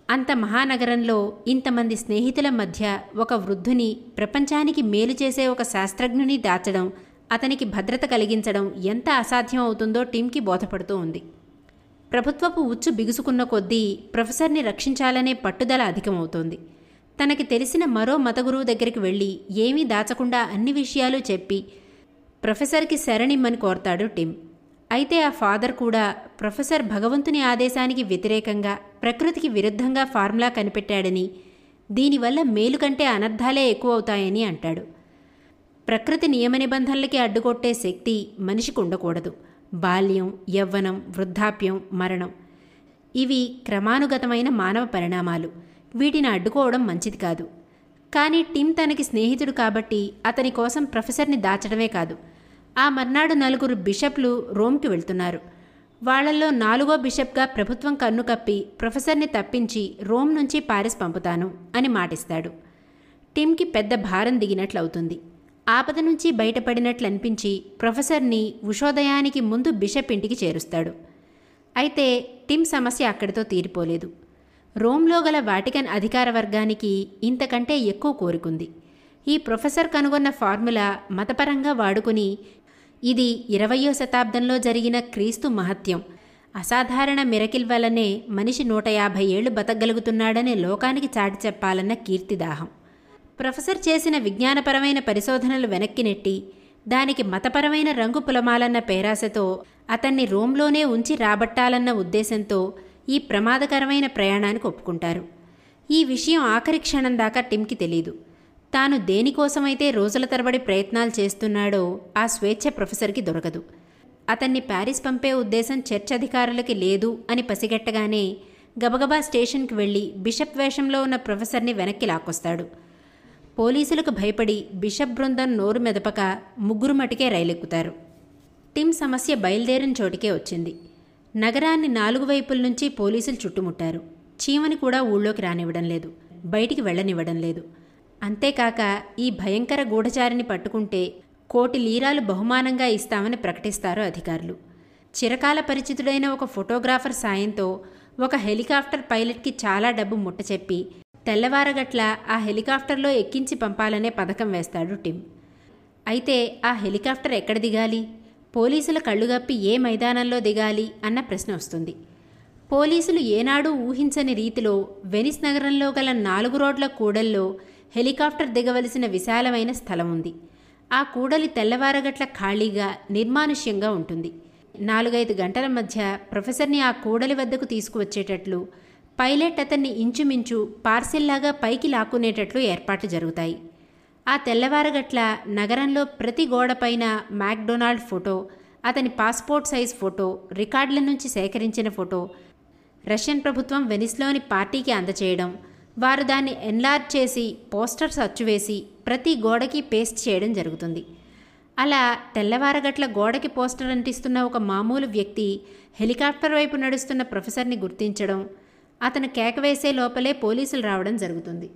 అంత మహానగరంలో ఇంతమంది స్నేహితుల మధ్య ఒక వృద్ధుని ప్రపంచానికి మేలు చేసే ఒక శాస్త్రజ్ఞుని దాచడం అతనికి భద్రత కలిగించడం ఎంత అసాధ్యం అవుతుందో టీంకి బోధపడుతూ ఉంది. ప్రభుత్వపు ఉచ్చు బిగుసుకున్న కొద్దీ ప్రొఫెసర్ని రక్షించాలనే పట్టుదల అధికమవుతోంది. తనకి తెలిసిన మరో మత గురువు దగ్గరికి వెళ్ళి ఏమీ దాచకుండా అన్ని విషయాలు చెప్పి ప్రొఫెసర్కి శరణిమ్మని కోరతాడు టిమ్. అయితే ఆ ఫాదర్ కూడా ప్రొఫెసర్ భగవంతుని ఆదేశానికి వ్యతిరేకంగా ప్రకృతికి విరుద్ధంగా ఫార్ములా కనిపెట్టాడని దీనివల్ల మేలు కంటే అనర్థాలే ఎక్కువ అవుతాయని అంటాడు. ప్రకృతి నియమ నిబంధనలకి అడ్డుకొట్టే శక్తి మనిషికి ఉండకూడదు. బాల్యం యవ్వనం వృద్ధాప్యం మరణం ఇవి క్రమానుగతమైన మానవ పరిణామాలు. వీటిని అడ్డుకోవడం మంచిది కాదు. కానీ టిమ్ తనకి స్నేహితుడు కాబట్టి అతని కోసం ప్రొఫెసర్ని దాచడమే కాదు. ఆ మర్నాడు నలుగురు బిషప్లు రోమ్కి వెళ్తున్నారు. వాళ్ళల్లో నాలుగో బిషప్గా ప్రభుత్వం కన్ను కప్పి ప్రొఫెసర్ని తప్పించి రోమ్ నుంచి పారిస్ పంపుతాను అని మాటిస్తాడు. టిమ్కి పెద్ద భారం దిగినట్లవుతుంది. ఆపద నుంచి బయటపడినట్లు అనిపించి ప్రొఫెసర్ని ఉషోదయానికి ముందు బిషప్ ఇంటికి చేరుస్తాడు. అయితే టిమ్ సమస్య అక్కడితో తీరిపోలేదు. రోమ్లో గల వాటికన్ అధికార వర్గానికి ఇంతకంటే ఎక్కువ కోరుకుంది. ఈ ప్రొఫెసర్ కనుగొన్న ఫార్ములా మతపరంగా వాడుకుని ఇది ఇరవయో శతాబ్దంలో జరిగిన క్రీస్తు మహత్యం. అసాధారణ మిరకిల్ వల్లనే మనిషి నూట యాభై ఏళ్ళు బతకగలుగుతున్నాడనే లోకానికి చాటి చెప్పాలన్న కీర్తిదాహం. ప్రొఫెసర్ చేసిన విజ్ఞానపరమైన పరిశోధనలు వెనక్కి నెట్టి దానికి మతపరమైన రంగు పులమాలన్న పేరాశతో అతన్ని రోమ్లోనే ఉంచి రాబట్టాలన్న ఉద్దేశంతో ఈ ప్రమాదకరమైన ప్రయాణానికి ఒప్పుకుంటారు. ఈ విషయం ఆఖరి క్షణం దాకా టిమ్కి తెలీదు. తాను దేనికోసమైతే రోజుల తరబడి ప్రయత్నాలు చేస్తున్నాడో ఆ స్వేచ్ఛ ప్రొఫెసర్కి దొరకదు. అతన్ని ప్యారిస్ పంపే ఉద్దేశం చర్చ్ అధికారులకి లేదు అని పసిగట్టగానే గబగబా స్టేషన్కి వెళ్ళి బిషప్ వేషంలో ఉన్న ప్రొఫెసర్ని వెనక్కి లాక్కొస్తాడు. పోలీసులకు భయపడి బిషప్ బృందం నోరు మెదపక ముగ్గురు మటుకే రైలెక్కుతారు. టిమ్ సమస్య బయలుదేరిన చోటికే వచ్చింది. నగరాన్ని నాలుగు వైపుల నుంచి పోలీసులు చుట్టుముట్టారు. చీమని కూడా ఊళ్ళోకి రానివ్వడం లేదు. బయటికి వెళ్ళనివ్వడం లేదు. అంతేకాక ఈ భయంకర గూఢచారిని పట్టుకుంటే కోటి లీరాలు బహుమానంగా ఇస్తామని ప్రకటిస్తారు అధికారులు. చిరకాల పరిచితుడైన ఒక ఫోటోగ్రాఫర్ సాయంతో ఒక హెలికాప్టర్ పైలట్కి చాలా డబ్బు ముట్టచెప్పి తెల్లవారగట్ల ఆ హెలికాప్టర్లో ఎక్కించి పంపాలనే పథకం వేస్తాడు టిమ్. అయితే ఆ హెలికాప్టర్ ఎక్కడ దిగాలి? పోలీసుల కళ్ళుగప్పి ఏ మైదానంలో దిగాలి అన్న ప్రశ్న వస్తుంది. పోలీసులు ఏనాడూ ఊహించని రీతిలో వెనిస్ నగరంలో గల నాలుగు రోడ్ల కూడల్లో హెలికాప్టర్ దిగవలసిన విశాలమైన స్థలం ఉంది ఆ కూడలి తెల్లవారగట్ల ఖాళీగా నిర్మానుష్యంగా ఉంటుంది. నాలుగైదు గంటల మధ్య ప్రొఫెసర్ని ఆ కూడలి వద్దకు తీసుకువచ్చేటట్లు పైలట్ అతన్ని ఇంచుమించు పార్సిల్లాగా పైకి లాక్కునేటట్లు ఏర్పాట్లు జరుగుతాయి. ఆ తెల్లవారగట్ల నగరంలో ప్రతి గోడపైన మ్యాక్డొనాల్డ్ ఫోటో అతని పాస్పోర్ట్ సైజ్ ఫోటో రికార్డుల నుంచి సేకరించిన ఫోటో రష్యన్ ప్రభుత్వం వెనిస్లోని పార్టీకి అందచేయడం వారు దాన్ని ఎన్లార్జ్ చేసి పోస్టర్స్ అచ్చువేసి ప్రతి గోడకి పేస్ట్ చేయడం జరుగుతుంది. అలా తెల్లవారగట్ల గోడకి పోస్టర్ అంటిస్తున్న ఒక మామూలు వ్యక్తి హెలికాప్టర్ వైపు నడుస్తున్న ప్రొఫెసర్ని గుర్తించడం అతను కేక వేసే లోపలే పోలీసులు రావడం జరుగుతుంది.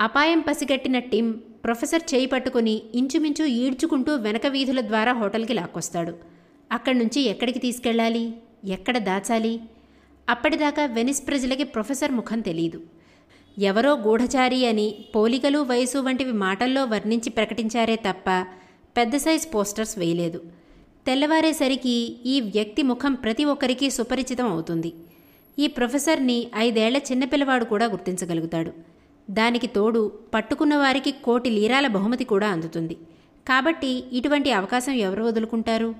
అపాయం పసిగట్టిన టిమ్ ప్రొఫెసర్ చేయి పట్టుకుని ఇంచుమించు ఈడ్చుకుంటూ వెనక వీధుల ద్వారా హోటల్కి లాక్కొస్తాడు. అక్కడి నుంచి ఎక్కడికి తీసుకెళ్ళాలి? ఎక్కడ దాచాలి? అప్పటిదాకా వెనిస్ ప్రజలకి ప్రొఫెసర్ ముఖం తెలియదు ఎవరో గూఢచారి అని పోలికలు వయసు వంటివి మాటల్లో వర్ణించి ప్రకటించారే తప్ప పెద్ద సైజ్ పోస్టర్స్ వేయలేదు. తెల్లవారేసరికి ఈ వ్యక్తి ముఖం ప్రతి ఒక్కరికి సుపరిచితం అవుతుంది. ఈ ప్రొఫెసర్ని ఐదేళ్ళ చిన్నపిల్లవాడు కూడా గుర్తించగలుగుతాడు. దానికి తోడు పట్టుకున్న వారికి కోటి లీరాల బహుమతి కూడా అందుతుంది. కాబట్టి ఇటువంటి అవకాశం ఎవరు వదులుకుంటారు?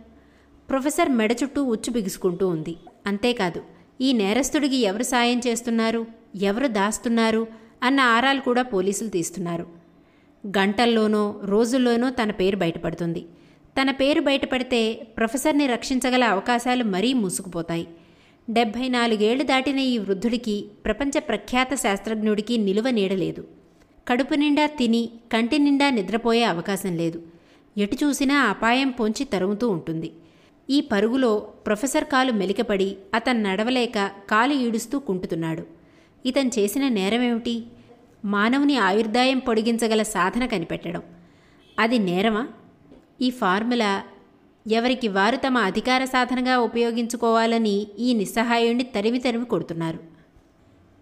ప్రొఫెసర్ మెడ చుట్టూ ఉచ్చు బిగుసుకుంటూ ఉంది. అంతేకాదు ఈ నేరస్తుడికి ఎవరు సాయం చేస్తున్నారు? ఎవరు దాస్తున్నారు? అన్న ఆరాలు కూడా పోలీసులు తీస్తున్నారు. గంటల్లోనో రోజుల్లోనో తన పేరు బయటపడుతుంది. తన పేరు బయటపడితే ప్రొఫెసర్ని రక్షించగల అవకాశాలు మరీ మూసుకుపోతాయి. డెబ్భై నాలుగేళ్ళు దాటిన ఈ వృద్ధుడికి ప్రపంచ ప్రఖ్యాత శాస్త్రజ్ఞుడికి నిలువ నీడలేదు కడుపు నిండా తిని కంటి నిండా నిద్రపోయే అవకాశం లేదు. ఎటు చూసినా అపాయం పొంచి తరుముతూ ఉంటుంది. ఈ పరుగులో ప్రొఫెసర్ కాలు మెలికపడి అతను నడవలేక కాలు ఈడుస్తూ కుంటుతున్నాడు. ఇతను చేసిన నేరమేమిటి? మానవుని ఆయుర్దాయం పొడిగించగల సాధన కనిపెట్టడం. అది నేరమా? ఈ ఫార్ములా ఎవరికి వారు తమ అధికార సాధనగా ఉపయోగించుకోవాలని ఈ నిస్సహాయుణ్ణి తరివి తరివి కొడుతున్నారు.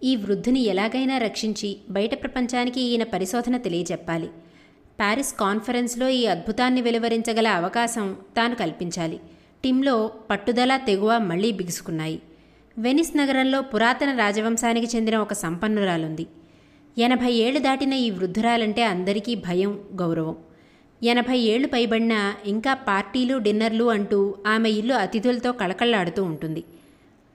ఈ వృద్ధుని ఎలాగైనా రక్షించి బయట ప్రపంచానికి ఈయన పరిశోధన తెలియజెప్పాలి. ప్యారిస్ కాన్ఫరెన్స్లో ఈ అద్భుతాన్ని వెలువరించగల అవకాశం తాను కల్పించాలి. టీంలో పట్టుదల తెగువ మళ్ళీ బిగుసుకున్నాయి. వెనిస్ నగరంలో పురాతన రాజవంశానికి చెందిన ఒక సంపన్నురాలుంది. ఎనభై ఏళ్ళు దాటిన ఈ వృద్ధురాలంటే అందరికీ భయం గౌరవం. ఎనభై ఏళ్ళు పైబడిన ఇంకా పార్టీలు డిన్నర్లు అంటూ ఆమె ఇల్లు అతిథులతో కళకళ్ళాడుతూ ఉంటుంది.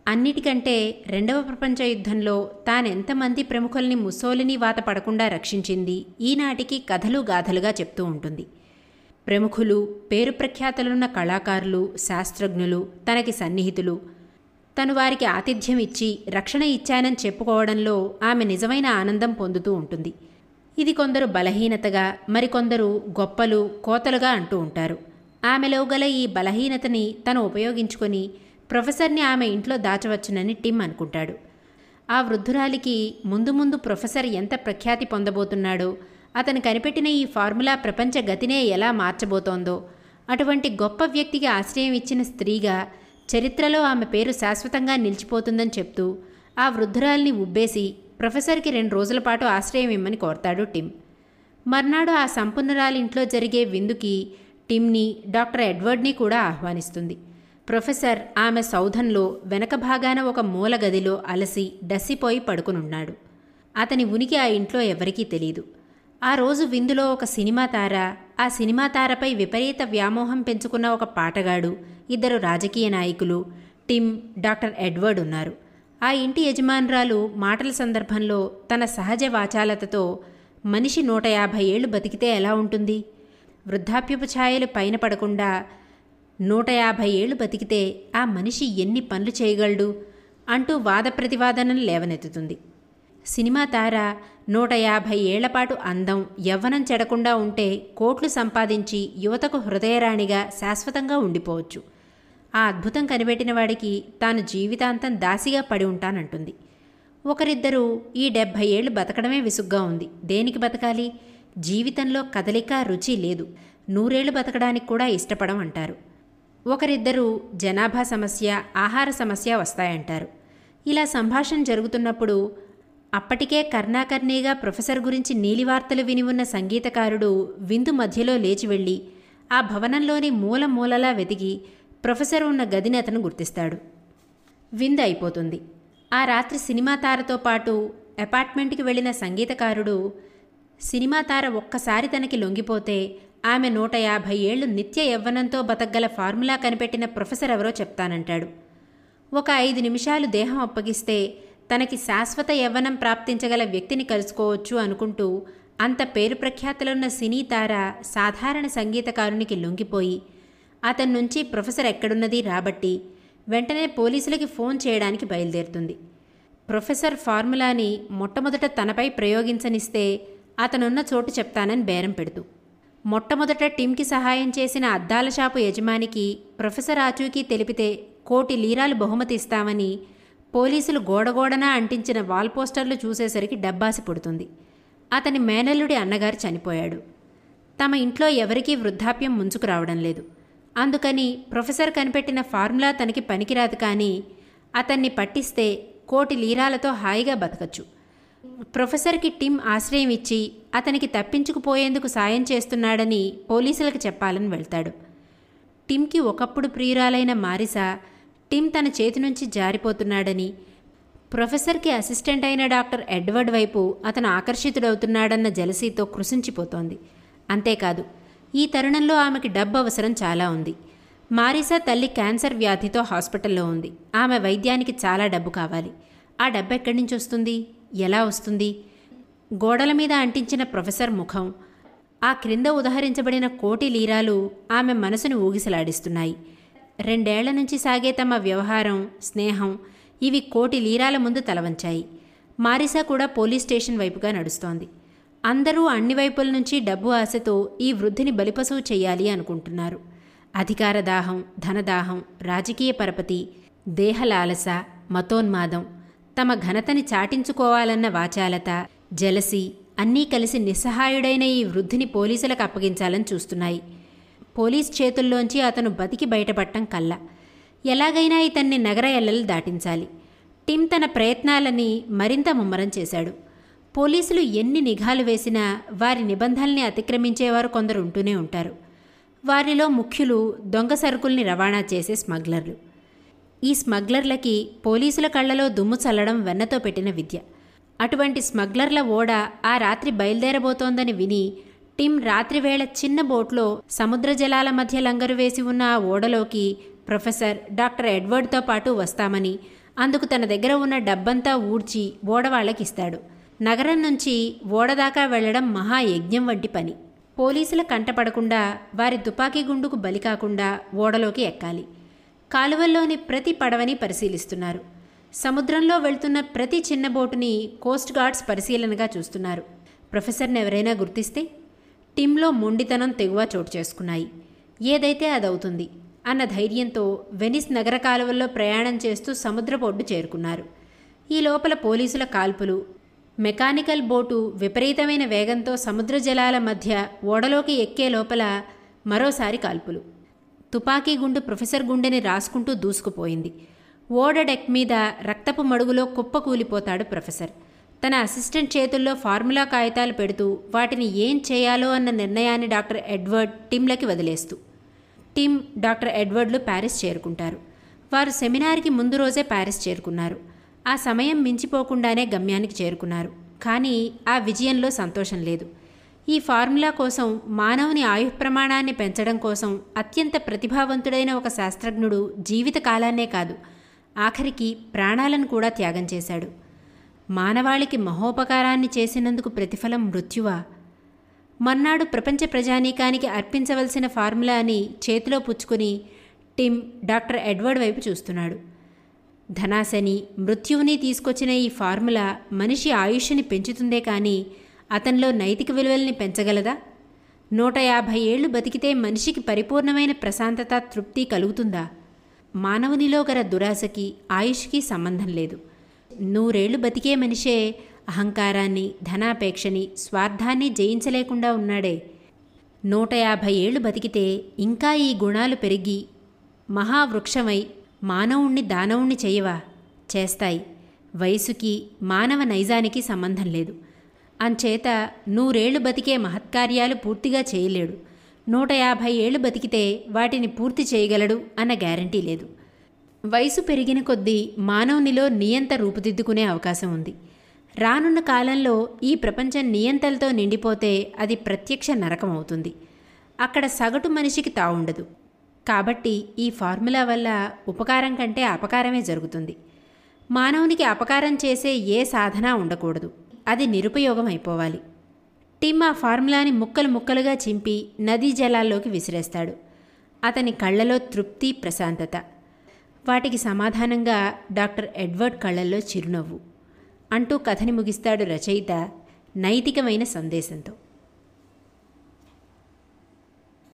అన్నిటికంటే రెండవ ప్రపంచ యుద్ధంలో తానెంతమంది ప్రముఖుల్ని ముసోలిని వాత పడకుండా రక్షించింది ఈనాటికి కథలు గాథలుగా చెప్తూ ఉంటుంది. ప్రముఖులు పేరు ప్రఖ్యాతలున్న కళాకారులు శాస్త్రజ్ఞులు తనకి సన్నిహితులు. తను వారికి ఆతిథ్యం ఇచ్చి రక్షణ ఇచ్చానని చెప్పుకోవడంలో ఆమె నిజమైన ఆనందం పొందుతూ ఉంటుంది. ఇది కొందరు బలహీనతగా మరికొందరు గొప్పలు కోతలుగా అంటూ ఉంటారు. ఆమెలో గల ఈ బలహీనతని తను ఉపయోగించుకొని ప్రొఫెసర్ని ఆమె ఇంట్లో దాచవచ్చునని టిమ్ అనుకుంటాడు. ఆ వృద్ధురాలికి ముందు ముందు ప్రొఫెసర్ ఎంత ప్రఖ్యాతి పొందబోతున్నాడో అతను కనిపెట్టిన ఈ ఫార్ములా ప్రపంచ గతినే ఎలా మార్చబోతోందో అటువంటి గొప్ప వ్యక్తికి ఆశ్రయం ఇచ్చిన స్త్రీగా చరిత్రలో ఆమె పేరు శాశ్వతంగా నిలిచిపోతుందని చెప్తూ ఆ వృద్ధురాల్ని ఉబ్బేసి ప్రొఫెసర్కి రెండు రోజుల పాటు ఆశ్రయం ఇమ్మని కోరతాడు టిమ్. మర్నాడు ఆ సంపన్నురాలింట్లో జరిగే విందుకి టిమ్ని డాక్టర్ ఎడ్వర్డ్ని కూడా ఆహ్వానిస్తుంది. ప్రొఫెసర్ ఆమె సౌధంలో వెనక భాగాన ఒక మూల గదిలో అలసి డస్సిపోయి పడుకునున్నాడు. అతని ఉనికి ఆ ఇంట్లో ఎవరికీ తెలియదు ఆ రోజు విందులో ఒక సినిమా తార ఆ సినిమా తారపై విపరీత వ్యామోహం పెంచుకున్న ఒక పాటగాడు ఇద్దరు రాజకీయ నాయకులు టిమ్ డాక్టర్ ఎడ్వర్డ్ ఉన్నారు. ఆ ఇంటి యజమానురాలు మాటల సందర్భంలో తన సహజ వాచాలతతో మనిషి నూట యాభై ఏళ్ళు బతికితే ఎలా ఉంటుంది? వృద్ధాప్యపు ఛాయలు పైన పడకుండా నూట యాభై ఏళ్ళు బతికితే ఆ మనిషి ఎన్ని పనులు చేయగలడు? అంటూ వాద ప్రతివాదనలు లేవనెత్తుతుంది. సినిమా తార నూట యాభై ఏళ్ళపాటు అందం యవ్వనం చెడకుండా ఉంటే కోట్లు సంపాదించి యువతకు హృదయరాణిగా శాశ్వతంగా ఉండిపోవచ్చు. ఆ అద్భుతం కనిపెట్టిన వాడికి తాను జీవితాంతం దాసిగా పడి ఉంటానంటుంది. ఒకరిద్దరూ ఈ డెబ్భై ఏళ్ళు బతకడమే విసుగ్గా ఉంది. దేనికి బతకాలి? జీవితంలో కదలిక రుచి లేదు. నూరేళ్ళు బతకడానికి కూడా ఇష్టపడం అంటారు. ఒకరిద్దరూ జనాభా సమస్య ఆహార సమస్య వస్తాయంటారు. ఇలా సంభాషణ జరుగుతున్నప్పుడు అప్పటికే కర్ణాకర్ణీగా ప్రొఫెసర్ గురించి నీలివార్తలు విని ఉన్న సంగీతకారుడు విందు మధ్యలో లేచి వెళ్ళి ఆ భవనంలోని మూల మూలలా వెతికి ప్రొఫెసర్ ఉన్న గదిని అతను గుర్తిస్తాడు. విందు అయిపోతుంది. ఆ రాత్రి సినిమా తారతో పాటు అపార్ట్మెంట్కి వెళ్ళిన సంగీతకారుడు సినిమా తార ఒక్కసారి తనకి లొంగిపోతే ఆమె నూట యాభై ఏళ్ళు నిత్య యవ్వనంతో బతకగల ఫార్ములా కనిపెట్టిన ప్రొఫెసర్ ఎవరో చెప్తానంటాడు. ఒక ఐదు నిమిషాలు దేహం అప్పగిస్తే తనకి శాశ్వత యవ్వనం ప్రాప్తించగల వ్యక్తిని కలుసుకోవచ్చు అనుకుంటూ అంత పేరు ప్రఖ్యాతులున్న సినీ తార సాధారణ సంగీతకారునికి లొంగిపోయి అతని నుంచి ప్రొఫెసర్ ఎక్కడున్నది రాబట్టి వెంటనే పోలీసులకి ఫోన్ చేయడానికి బయలుదేరుతుంది. ప్రొఫెసర్ ఫార్ములాని మొట్టమొదట తనపై ప్రయోగించనిస్తే అతనున్న చోటు చెప్తానని బేరం పెడుతూ. మొట్టమొదట టీంకి సహాయం చేసిన అద్దాల షాపు యజమానికి ప్రొఫెసర్ ఆచూకీ తెలిపితే కోటి లీరాలు బహుమతి ఇస్తామని పోలీసులు గోడగోడన అంటించిన వాల్ పోస్టర్లు చూసేసరికి డబ్బాసి పుడుతుంది. అతని మేనల్లుడి అన్నగారు చనిపోయాడు. తమ ఇంట్లో ఎవరికీ వృద్ధాప్యం ముంచుకు రావడం లేదు. అందుకని ప్రొఫెసర్ కనిపెట్టిన ఫార్ములా తనకి పనికిరాదు కానీ అతన్ని పట్టిస్తే కోటి లీరాలతో హాయిగా బతకచ్చు. ప్రొఫెసర్కి టిమ్ ఆశ్రయం ఇచ్చి అతనికి తప్పించుకుపోయేందుకు సాయం చేస్తున్నాడని పోలీసులకు చెప్పాలని వెళ్తాడు. టిమ్కి ఒకప్పుడు ప్రియురాలైన మారిసా టిమ్ తన చేతి నుంచి జారిపోతున్నాడని ప్రొఫెసర్కి అసిస్టెంట్ అయిన డాక్టర్ ఎడ్వర్డ్ వైపు అతను ఆకర్షితుడవుతున్నాడన్న జలసీతో కృషించిపోతోంది అంతేకాదు ఈ తరుణంలో ఆమెకి డబ్బు అవసరం చాలా ఉంది. మారిసా తల్లి క్యాన్సర్ వ్యాధితో హాస్పిటల్లో ఉంది. ఆమె వైద్యానికి చాలా డబ్బు కావాలి. ఆ డబ్బు ఎక్కడి నుంచి వస్తుంది? ఎలా వస్తుంది? గోడల మీద అంటించిన ప్రొఫెసర్ ముఖం. ఆ క్రింద ఉదహరించబడిన కోటి లీరాలు ఆమె మనసును ఊగిసలాడిస్తున్నాయి. రెండేళ్ళ నుంచి సాగే తమ వ్యవహారం స్నేహం ఇవి కోటి లీరాల ముందు తలవంచాయి. మారిసా కూడా పోలీస్ స్టేషన్ వైపుగా నడుస్తోంది. అందరూ అన్ని వైపుల నుంచి డబ్బు ఆశతో ఈ వృద్ధిని బలిపశువు చేయాలి అనుకుంటున్నారు. అధికార దాహం ధనదాహం రాజకీయ పరపతి దేహలాలస మతోన్మాదం తమ ఘనతని చాటించుకోవాలన్న వాచాలత జలసి అన్నీ కలిసి నిస్సహాయుడైన ఈ వృద్ధిని పోలీసులకు అప్పగించాలని చూస్తున్నాయి. పోలీస్ చేతుల్లోంచి అతను బతికి బయటపడటం కల్లా. ఎలాగైనా ఇతన్ని నగర ఎల్లలు దాటించాలి. టిమ్ తన ప్రయత్నాలని మరింత ముమ్మరం చేశాడు. పోలీసులు ఎన్ని నిఘాలు వేసినా వారి నిబంధనల్ని అతిక్రమించేవారు కొందరు ఉంటూనే ఉంటారు. వారిలో ముఖ్యులు దొంగ సరుకుల్ని రవాణా చేసే స్మగ్లర్లు. ఈ స్మగ్లర్లకి పోలీసుల కళ్ళలో దుమ్ము చల్లడం వెన్నతో పెట్టిన విద్య. అటువంటి స్మగ్లర్ల ఓడ ఆ రాత్రి బయలుదేరబోతోందని విని టిమ్ రాత్రివేళ చిన్న బోట్లో సముద్ర జలాల మధ్య లంగరు వేసి ఉన్న ఆ ఓడలోకి ప్రొఫెసర్ డాక్టర్ ఎడ్వర్డ్తో పాటు వస్తామని అందుకు తన దగ్గర ఉన్న డబ్బంతా ఊడ్చి ఓడవాళ్ళకిస్తాడు. వాళ్ళకిస్తాడు నగరం నుంచి ఓడదాకా వెళ్ళడం మహాయజ్ఞం వంటి పని. పోలీసుల కంటపడకుండా వారి తుపాకీ గుండుకు బలి కాకుండా ఓడలోకి ఎక్కాలి. కాలువల్లోని ప్రతి పడవని పరిశీలిస్తున్నారు. సముద్రంలో వెళ్తున్న ప్రతి చిన్న బోటుని కోస్ట్ గార్డ్స్ పరిశీలనగా చూస్తున్నారు. ప్రొఫెసర్ని ఎవరైనా గుర్తిస్తే టీంలో మొండితనం తెగువ చోటు చేసుకున్నాయి. ఏదైతే అదవుతుంది అన్న ధైర్యంతో వెనిస్ నగర కాలువల్లో ప్రయాణం చేస్తూ సముద్రపొడ్డు చేరుకున్నారు. ఈ లోపల పోలీసుల కాల్పులు మెకానికల్ బోటు విపరీతమైన వేగంతో సముద్ర జలాల మధ్య ఓడలోకి ఎక్కే లోపల మరోసారి కాల్పులు. తుపాకీ గుండు ప్రొఫెసర్ గుండెని రాసుకుంటూ దూసుకుపోయింది. ఓడ డెక్ మీద రక్తపు మడుగులో కుప్పకూలిపోతాడు ప్రొఫెసర్. తన అసిస్టెంట్ చేతుల్లో ఫార్ములా కాగితాలు పెడుతూ వాటిని ఏం చేయాలో అన్న నిర్ణయాన్ని డాక్టర్ ఎడ్వర్డ్ టిమ్లకి వదిలేస్తూ. టిమ్ డాక్టర్ ఎడ్వర్డ్లు ప్యారిస్ చేరుకుంటారు. వారు సెమినార్కి ముందు రోజే ప్యారిస్ చేరుకున్నారు. ఆ సమయం మించిపోకుండానే గమ్యానికి చేరుకున్నారు. కానీ ఆ విజయంలో సంతోషం లేదు. ఈ ఫార్ములా కోసం మానవుని ఆయు ప్రమాణాన్ని పెంచడం కోసం అత్యంత ప్రతిభావంతుడైన ఒక శాస్త్రజ్ఞుడు జీవిత కాలాన్నే కాదు ఆఖరికి ప్రాణాలను కూడా త్యాగం చేశాడు. మానవాళికి మహోపకారాన్ని చేసినందుకు ప్రతిఫలం మృత్యువా? మర్నాడు ప్రపంచ ప్రజానీకానికి అర్పించవలసిన ఫార్ములాని చేతిలో పుచ్చుకుని టిమ్ డాక్టర్ ఎడ్వర్డ్ వైపు చూస్తున్నాడు. ధనాశని మృత్యువుని తీసుకొచ్చిన ఈ ఫార్ములా మనిషి ఆయుష్ని పెంచుతుందే కానీ అతనిలో నైతిక విలువల్ని పెంచగలదా? నూట యాభై ఏళ్ళు బతికితే మనిషికి పరిపూర్ణమైన ప్రశాంతత తృప్తి కలుగుతుందా? మానవునిలో గల దురాశకి ఆయుష్కి సంబంధం లేదు. నూరేళ్ళు బతికే మనిషే అహంకారాన్ని ధనాపేక్షని స్వార్థాన్ని జయించలేకుండా ఉన్నాడే. నూట యాభై ఏళ్ళు బతికితే ఇంకా ఈ గుణాలు పెరిగి మహావృక్షమై మానవుణ్ణి దానవుణ్ణి చేయవా? చేస్తాయి. వయసుకి మానవ నైజానికి సంబంధం లేదు. అంచేత నూరేళ్ళు బతికే మహత్కార్యాలు పూర్తిగా చేయలేడు. నూట యాభై ఏళ్ళు బతికితే వాటిని పూర్తి చేయగలడు అన్న గ్యారంటీ లేదు. వయసు పెరిగిన కొద్దీ మానవునిలో నియంత రూపుదిద్దుకునే అవకాశం ఉంది. రానున్న కాలంలో ఈ ప్రపంచం నియంతలతో నిండిపోతే అది ప్రత్యక్ష నరకం అవుతుంది అక్కడ సగటు మనిషికి తావుండదు. కాబట్టి ఈ ఫార్ములా వల్ల ఉపకారం కంటే అపకారమే జరుగుతుంది. మానవునికి అపకారం చేసే ఏ సాధన ఉండకూడదు. అది నిరుపయోగం అయిపోవాలి టిమ్ ఆ ఫార్ములాని ముక్కలు ముక్కలుగా చింపి నదీ జలాల్లోకి విసిరేస్తాడు. అతని కళ్ళలో తృప్తి ప్రశాంతత. వాటికి సమాధానంగా డాక్టర్ ఎడ్వర్డ్ కళ్ళల్లో చిరునవ్వు. అంటూ కథని ముగిస్తాడు రచయిత నైతికమైన సందేశంతో.